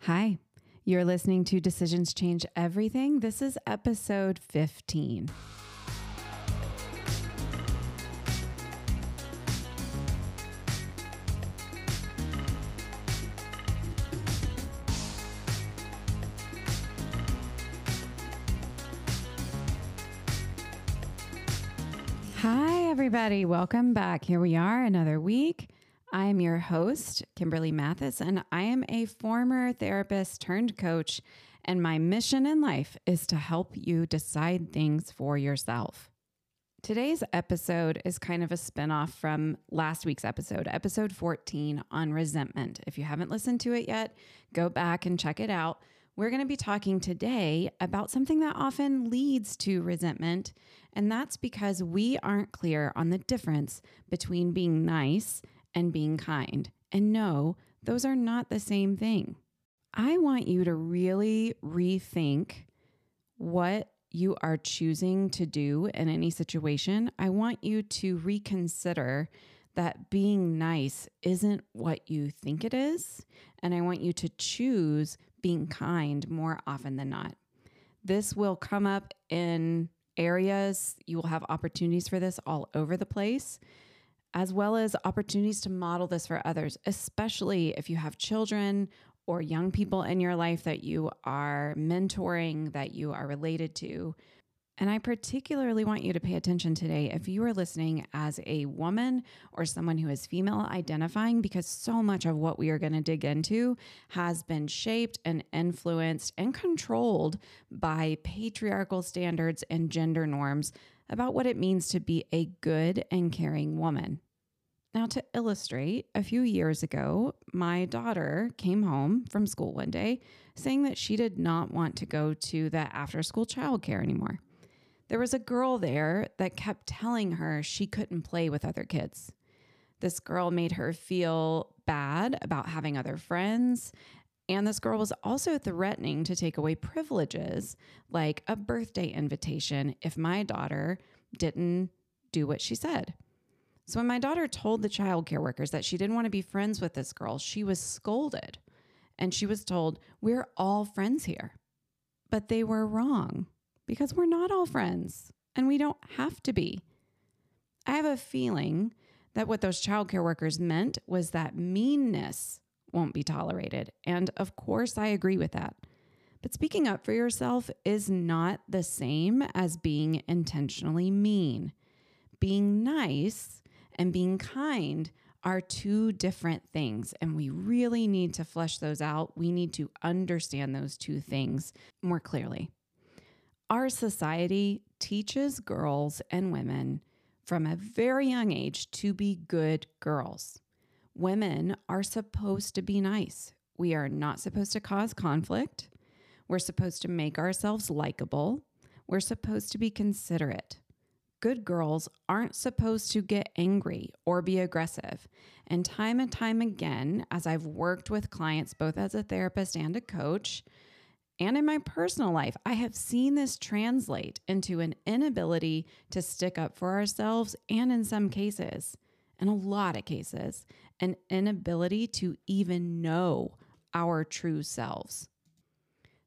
Hi, you're listening to Decisions Change Everything. This is episode 15. Hi, everybody. Welcome back. Here we are, another week. I am your host, Kimberly Mathis, and I am a former therapist turned coach. And my mission in life is to help you decide things for yourself. Today's episode is kind of a spinoff from last week's episode, episode 14 on resentment. If you haven't listened to it yet, go back and check it out. We're going to be talking today about something that often leads to resentment, and that's because we aren't clear on the difference between being nice and being kind. And no, those are not the same thing. I want you to really rethink what you are choosing to do in any situation. I want you to reconsider that being nice isn't what you think it is. And I want you to choose being kind more often than not. This will come up in areas, you will have opportunities for this all over the place as well as opportunities to model this for others, especially if you have children or young people in your life that you are mentoring, that you are related to. And I particularly want you to pay attention today if you are listening as a woman or someone who is female identifying, because so much of what we are going to dig into has been shaped and influenced and controlled by patriarchal standards and gender norms about what it means to be a good and caring woman. Now, to illustrate, a few years ago, my daughter came home from school one day saying that she did not want to go to the after school childcare anymore. There was a girl there that kept telling her she couldn't play with other kids. This girl made her feel bad about having other friends. And this girl was also threatening to take away privileges like a birthday invitation if my daughter didn't do what she said. So when my daughter told the child care workers that she didn't want to be friends with this girl, she was scolded and she was told, We're all friends here. But they were wrong because we're not all friends and we don't have to be. I have a feeling that what those child care workers meant was that meanness won't be tolerated. And of course, I agree with that. But speaking up for yourself is not the same as being intentionally mean. Being nice and being kind are two different things, and we really need to flesh those out. We need to understand those two things more clearly. Our society teaches girls and women from a very young age to be good girls. Women are supposed to be nice. We are not supposed to cause conflict. We're supposed to make ourselves likable. We're supposed to be considerate good girls aren't supposed to get angry or be aggressive. And time and time again, as I've worked with clients, both as a therapist and a coach, and in my personal life, I have seen this translate into an inability to stick up for ourselves, and in some cases, in a lot of cases, an inability to even know our true selves.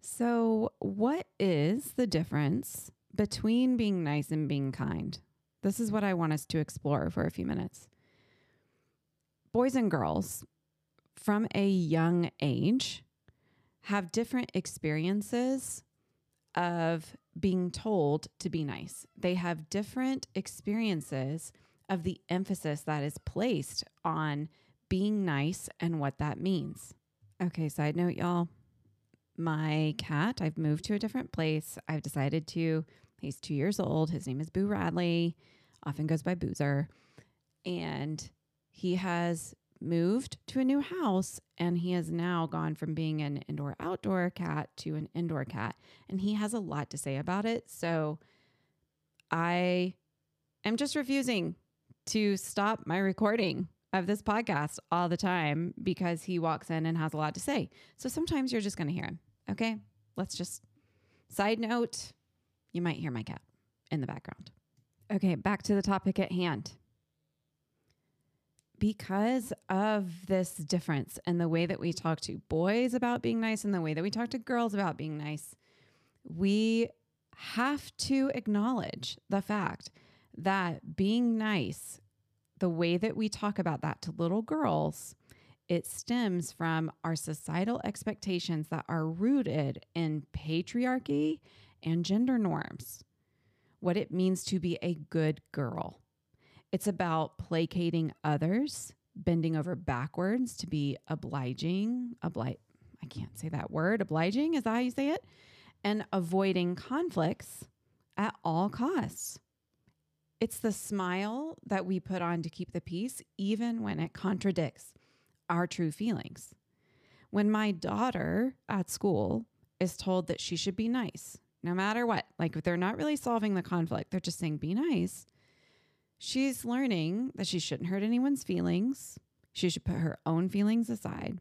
So, what is the difference between being nice and being kind. This is what I want us to explore for a few minutes. Boys and girls from a young age have different experiences of being told to be nice. They have different experiences of the emphasis that is placed on being nice and what that means. Okay, side note, y'all. My cat, I've moved to a different place. I've decided to He's two years old. His name is Boo Radley, often goes by Boozer. And he has moved to a new house and he has now gone from being an indoor outdoor cat to an indoor cat. And he has a lot to say about it. So I am just refusing to stop my recording of this podcast all the time because he walks in and has a lot to say. So sometimes you're just going to hear him. Okay. Let's just side note you might hear my cat in the background. Okay, back to the topic at hand. because of this difference in the way that we talk to boys about being nice and the way that we talk to girls about being nice, we have to acknowledge the fact that being nice, the way that we talk about that to little girls, it stems from our societal expectations that are rooted in patriarchy and gender norms. What it means to be a good girl. It's about placating others, bending over backwards to be obliging, obli- I can't say that word, obliging, is that how you say it? And avoiding conflicts at all costs. It's the smile that we put on to keep the peace, even when it contradicts our true feelings. When my daughter at school is told that she should be nice, no matter what, like if they're not really solving the conflict, they're just saying, be nice She's learning that she shouldn't hurt anyone's feelings. She should put her own feelings aside.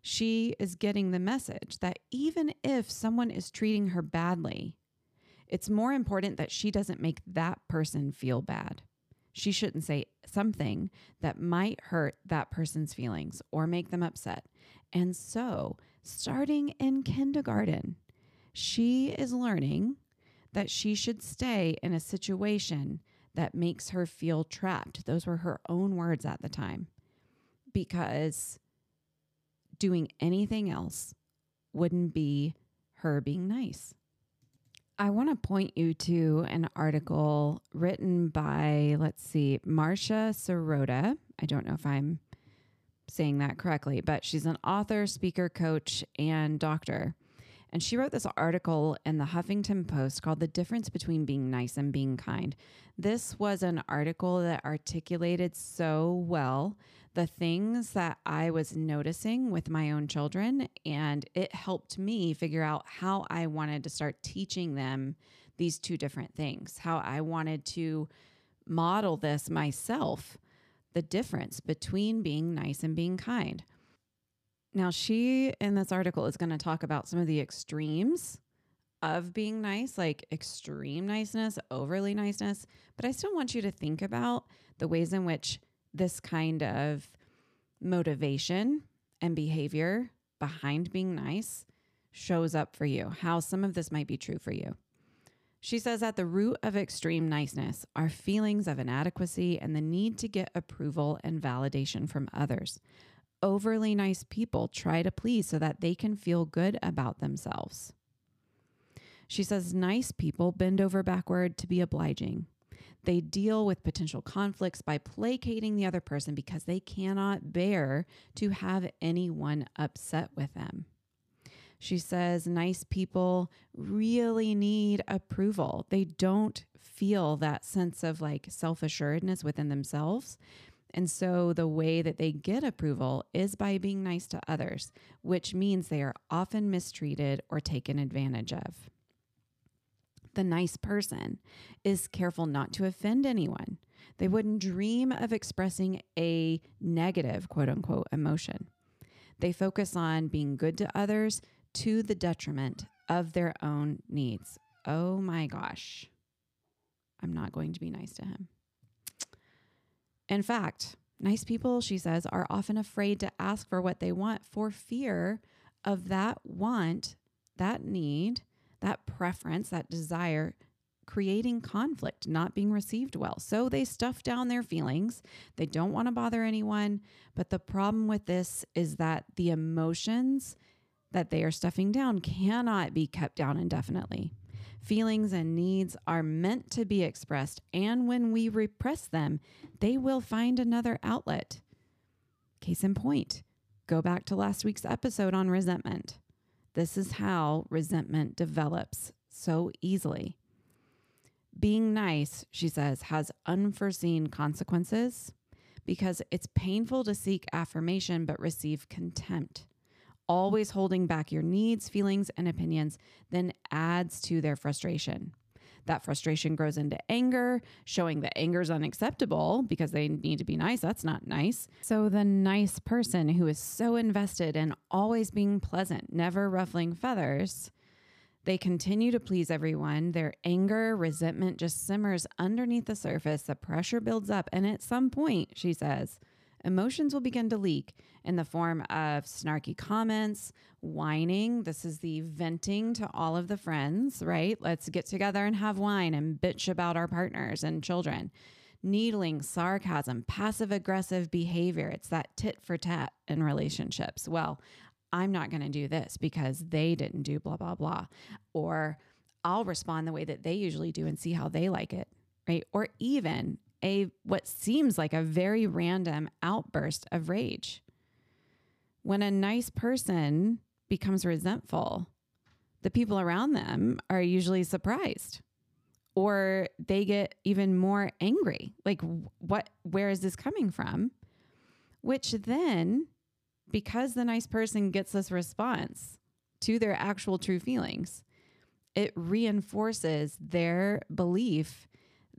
She is getting the message that even if someone is treating her badly, it's more important that she doesn't make that person feel bad. She shouldn't say something that might hurt that person's feelings or make them upset. And so, starting in kindergarten, she is learning that she should stay in a situation that makes her feel trapped. Those were her own words at the time. Because doing anything else wouldn't be her being nice. I want to point you to an article written by, let's see, Marcia Sirota. I don't know if I'm saying that correctly, but she's an author, speaker, coach, and doctor. And she wrote this article in the Huffington Post called The Difference Between Being Nice and Being Kind. This was an article that articulated so well the things that I was noticing with my own children. And it helped me figure out how I wanted to start teaching them these two different things, how I wanted to model this myself the difference between being nice and being kind. Now, she in this article is going to talk about some of the extremes of being nice, like extreme niceness, overly niceness. But I still want you to think about the ways in which this kind of motivation and behavior behind being nice shows up for you, how some of this might be true for you. She says at the root of extreme niceness are feelings of inadequacy and the need to get approval and validation from others overly nice people try to please so that they can feel good about themselves. She says nice people bend over backward to be obliging. They deal with potential conflicts by placating the other person because they cannot bear to have anyone upset with them. She says nice people really need approval. They don't feel that sense of like self assuredness within themselves. And so the way that they get approval is by being nice to others, which means they are often mistreated or taken advantage of. The nice person is careful not to offend anyone. They wouldn't dream of expressing a negative, quote unquote, emotion. They focus on being good to others to the detriment of their own needs. Oh my gosh. I'm not going to be nice to him. In fact, nice people, she says, are often afraid to ask for what they want for fear of that want, that need, that preference, that desire creating conflict, not being received well. So they stuff down their feelings. They don't want to bother anyone. But the problem with this is that the emotions that they are stuffing down cannot be kept down indefinitely. Feelings and needs are meant to be expressed, and when we repress them, they will find another outlet. Case in point, go back to last week's episode on resentment. This is how resentment develops so easily. Being nice, she says, has unforeseen consequences because it's painful to seek affirmation but receive contempt always holding back your needs, feelings, and opinions then adds to their frustration. That frustration grows into anger, showing that anger is unacceptable because they need to be nice. That's not nice. So, the nice person who is so invested in always being pleasant, never ruffling feathers, they continue to please everyone. Their anger, resentment just simmers underneath the surface. The pressure builds up. And at some point, she says, emotions will begin to leak in the form of snarky comments, whining. This is the venting to all of the friends, right? Let's get together and have wine and bitch about our partners and children. Needling, sarcasm, passive aggressive behavior. It's that tit for tat in relationships. Well, I'm not going to do this because they didn't do blah, blah, blah. Or I'll respond the way that they usually do and see how they like it, right? Or even a what seems like a very random outburst of rage. When a nice person becomes resentful, the people around them are usually surprised or they get even more angry. Like what where is this coming from? Which then because the nice person gets this response to their actual true feelings, it reinforces their belief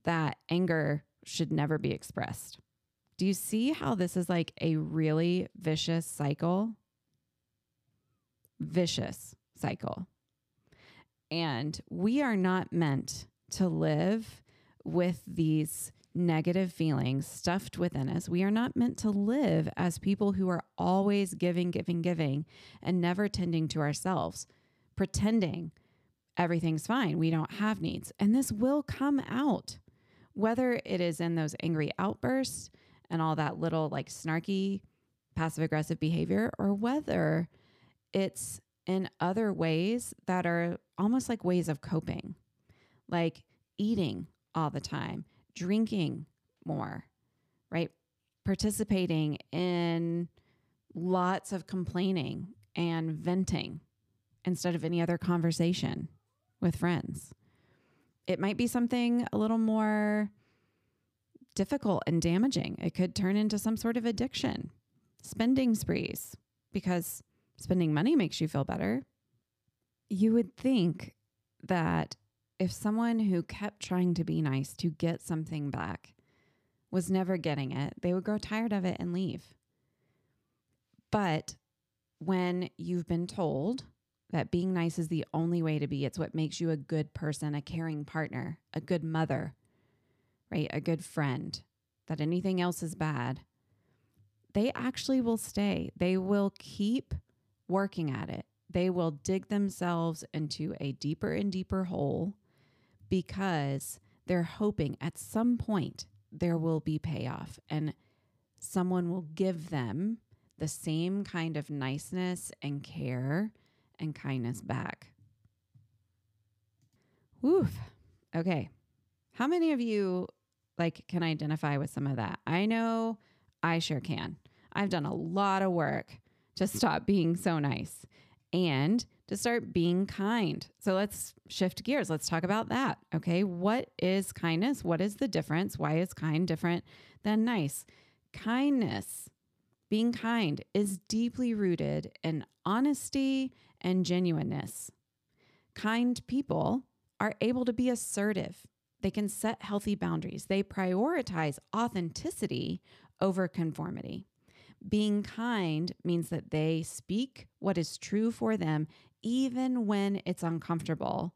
that anger should never be expressed. Do you see how this is like a really vicious cycle? Vicious cycle. And we are not meant to live with these negative feelings stuffed within us. We are not meant to live as people who are always giving, giving, giving, and never tending to ourselves, pretending everything's fine. We don't have needs. And this will come out whether it is in those angry outbursts and all that little like snarky passive aggressive behavior, or whether it's in other ways that are almost like ways of coping, like eating all the time, drinking more, right? Participating in lots of complaining and venting instead of any other conversation with friends. It might be something a little more difficult and damaging. It could turn into some sort of addiction, spending sprees, because spending money makes you feel better. You would think that if someone who kept trying to be nice to get something back was never getting it, they would grow tired of it and leave. But when you've been told that being nice is the only way to be. It's what makes you a good person, a caring partner, a good mother, right? A good friend, that anything else is bad. They actually will stay. They will keep working at it. They will dig themselves into a deeper and deeper hole because they're hoping at some point there will be payoff and someone will give them the same kind of niceness and care and kindness back. Woof. Okay. How many of you like can identify with some of that? I know I sure can. I've done a lot of work to stop being so nice and to start being kind. So let's shift gears. Let's talk about that. Okay. What is kindness? What is the difference? Why is kind different than nice? Kindness, being kind, is deeply rooted in honesty and genuineness. Kind people are able to be assertive. They can set healthy boundaries. They prioritize authenticity over conformity. Being kind means that they speak what is true for them, even when it's uncomfortable.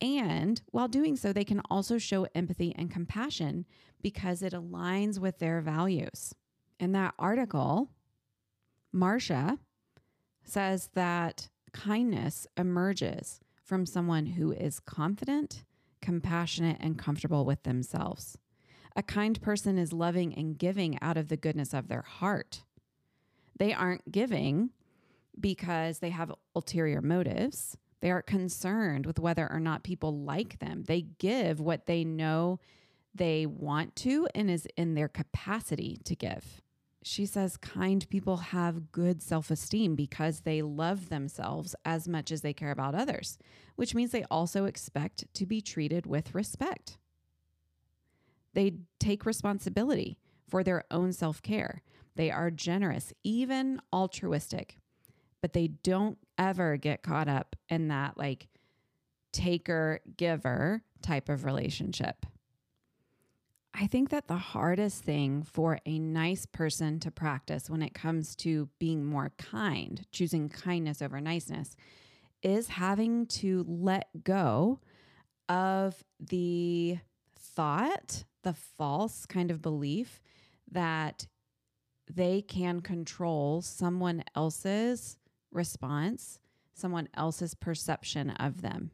And while doing so, they can also show empathy and compassion because it aligns with their values. In that article, Marcia says that kindness emerges from someone who is confident, compassionate, and comfortable with themselves. A kind person is loving and giving out of the goodness of their heart. They aren't giving because they have ulterior motives. They are concerned with whether or not people like them. They give what they know they want to and is in their capacity to give she says kind people have good self esteem because they love themselves as much as they care about others, which means they also expect to be treated with respect. They take responsibility for their own self care. They are generous, even altruistic, but they don't ever get caught up in that like taker giver type of relationship. I think that the hardest thing for a nice person to practice when it comes to being more kind, choosing kindness over niceness, is having to let go of the thought, the false kind of belief that they can control someone else's response, someone else's perception of them.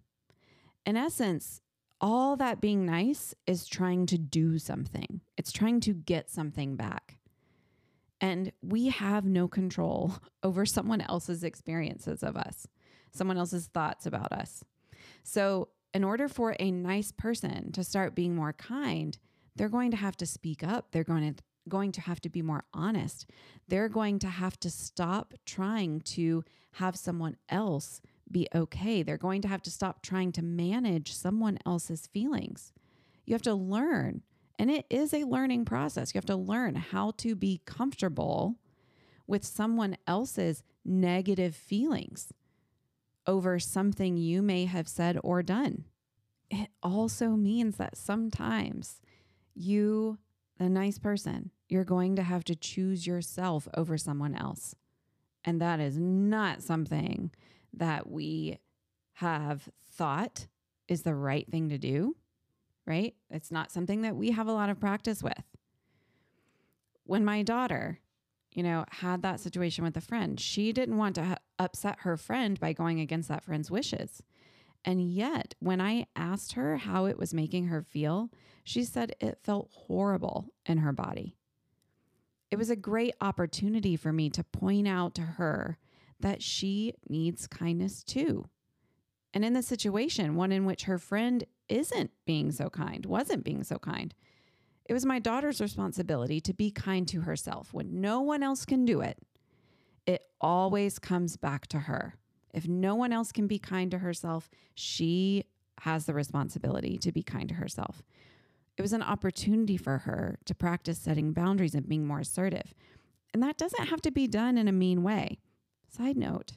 In essence, all that being nice is trying to do something, it's trying to get something back. And we have no control over someone else's experiences of us, someone else's thoughts about us. So, in order for a nice person to start being more kind, they're going to have to speak up. They're going to going to have to be more honest. They're going to have to stop trying to have someone else be okay. They're going to have to stop trying to manage someone else's feelings. You have to learn, and it is a learning process. You have to learn how to be comfortable with someone else's negative feelings over something you may have said or done. It also means that sometimes you, the nice person, you're going to have to choose yourself over someone else. And that is not something that we have thought is the right thing to do, right? It's not something that we have a lot of practice with. When my daughter, you know, had that situation with a friend, she didn't want to ha- upset her friend by going against that friend's wishes. And yet, when I asked her how it was making her feel, she said it felt horrible in her body. It was a great opportunity for me to point out to her that she needs kindness too. And in the situation, one in which her friend isn't being so kind, wasn't being so kind, it was my daughter's responsibility to be kind to herself. When no one else can do it, it always comes back to her. If no one else can be kind to herself, she has the responsibility to be kind to herself. It was an opportunity for her to practice setting boundaries and being more assertive. And that doesn't have to be done in a mean way. Side note,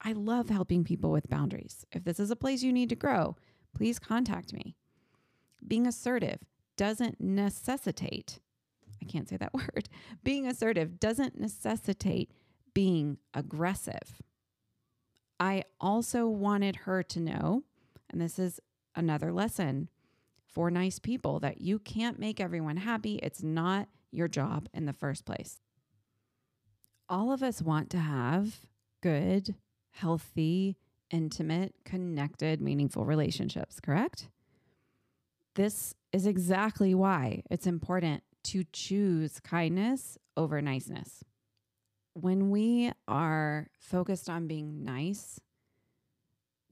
I love helping people with boundaries. If this is a place you need to grow, please contact me. Being assertive doesn't necessitate, I can't say that word, being assertive doesn't necessitate being aggressive. I also wanted her to know, and this is another lesson for nice people, that you can't make everyone happy. It's not your job in the first place. All of us want to have good, healthy, intimate, connected, meaningful relationships, correct? This is exactly why it's important to choose kindness over niceness. When we are focused on being nice,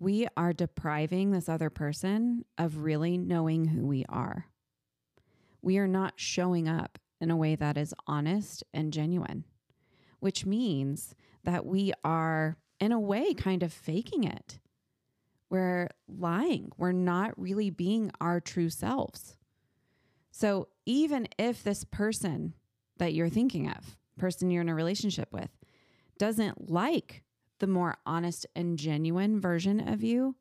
we are depriving this other person of really knowing who we are. We are not showing up in a way that is honest and genuine, which means that we are, in a way, kind of faking it. We're lying. We're not really being our true selves. So even if this person that you're thinking of, person you're in a relationship with, doesn't like the more honest and genuine version of you,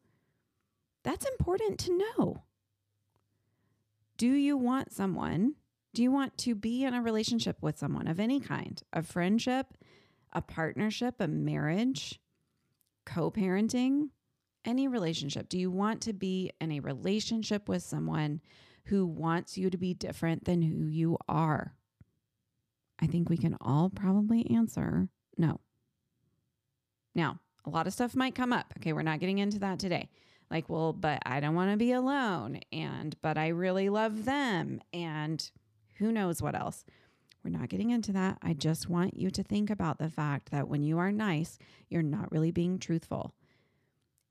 that's important to know. Do you want someone? Do you want to be in a relationship with someone of any kind, a friendship, a partnership, a marriage, co parenting, any relationship? Do you want to be in a relationship with someone who wants you to be different than who you are? I think we can all probably answer no. Now, a lot of stuff might come up. Okay, we're not getting into that today. Like, well, but I don't want to be alone. And, but I really love them. And who knows what else. We're not getting into that. I just want you to think about the fact that when you are nice, you're not really being truthful.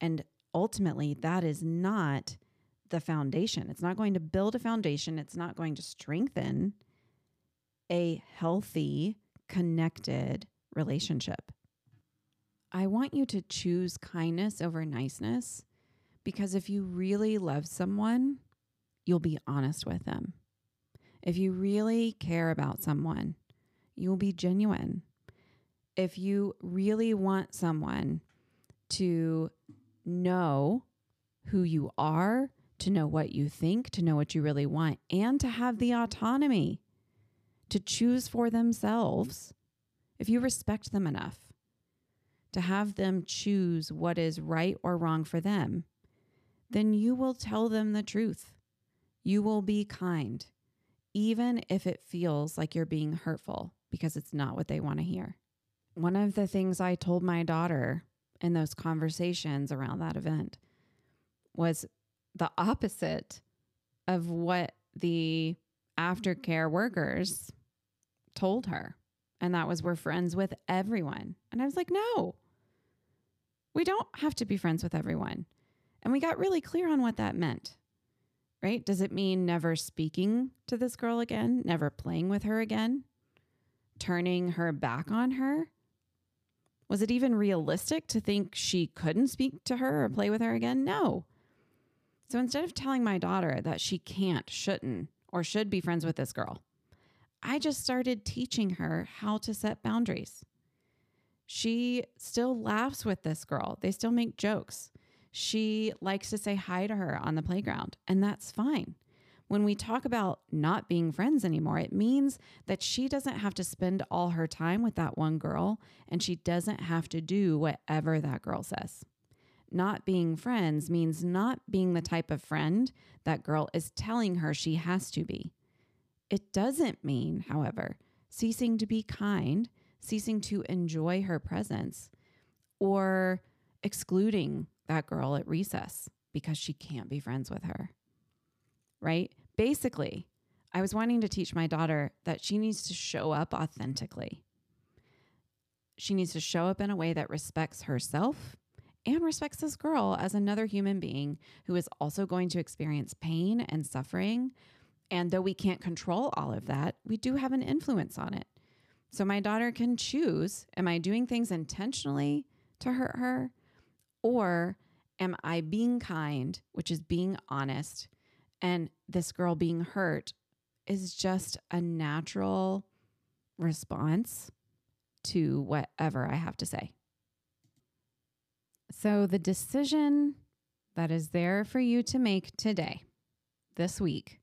And ultimately, that is not the foundation. It's not going to build a foundation, it's not going to strengthen a healthy, connected relationship. I want you to choose kindness over niceness because if you really love someone, you'll be honest with them. If you really care about someone, you'll be genuine. If you really want someone to know who you are, to know what you think, to know what you really want, and to have the autonomy to choose for themselves, if you respect them enough to have them choose what is right or wrong for them, then you will tell them the truth. You will be kind even if it feels like you're being hurtful. because it's not what they want to hear. One of the things I told my daughter in those conversations around that event was the opposite of what the aftercare workers told her. And that was, we're friends with everyone. And I was like, no, we don't have to be friends with everyone. And we got really clear on what that meant, right? Does it mean never speaking to this girl again, never playing with her again, turning her back on her? Was it even realistic to think she couldn't speak to her or play with her again? No. So instead of telling my daughter that she can't, shouldn't, or should be friends with this girl, I just started teaching her how to set boundaries. She still laughs with this girl, they still make jokes. She likes to say hi to her on the playground, and that's fine. When we talk about not being friends anymore, it means that she doesn't have to spend all her time with that one girl and she doesn't have to do whatever that girl says. Not being friends means not being the type of friend that girl is telling her she has to be. It doesn't mean, however, ceasing to be kind, ceasing to enjoy her presence, or excluding that girl at recess because she can't be friends with her. Right? Basically, I was wanting to teach my daughter that she needs to show up authentically. She needs to show up in a way that respects herself and respects this girl as another human being who is also going to experience pain and suffering and though we can't control all of that, we do have an influence on it. So my daughter can choose am I doing things intentionally to hurt her? Or am I being kind, which is being honest? And this girl being hurt is just a natural response to whatever I have to say. So, the decision that is there for you to make today, this week,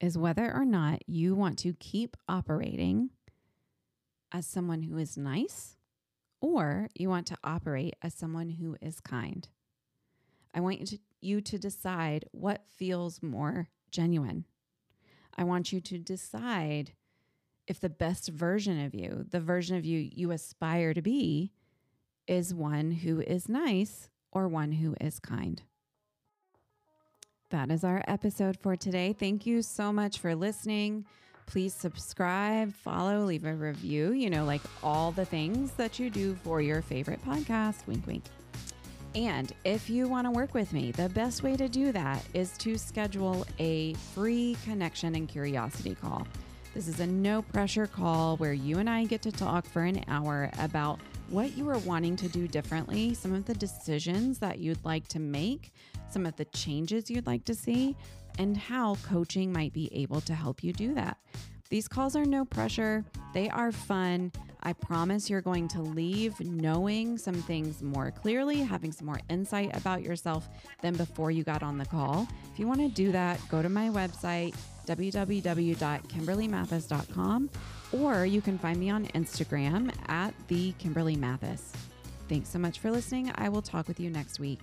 is whether or not you want to keep operating as someone who is nice or you want to operate as someone who is kind. I want you to, you to decide what feels more genuine. I want you to decide if the best version of you, the version of you you aspire to be, is one who is nice or one who is kind. That is our episode for today. Thank you so much for listening. Please subscribe, follow, leave a review, you know, like all the things that you do for your favorite podcast. Wink, wink. And if you want to work with me, the best way to do that is to schedule a free connection and curiosity call. This is a no pressure call where you and I get to talk for an hour about what you are wanting to do differently, some of the decisions that you'd like to make some of the changes you'd like to see, and how coaching might be able to help you do that. These calls are no pressure, they are fun. I promise you're going to leave knowing some things more clearly, having some more insight about yourself than before you got on the call. If you want to do that, go to my website, www.kimberlymathis.com, or you can find me on Instagram at the Kimberly Mathis. Thanks so much for listening. I will talk with you next week.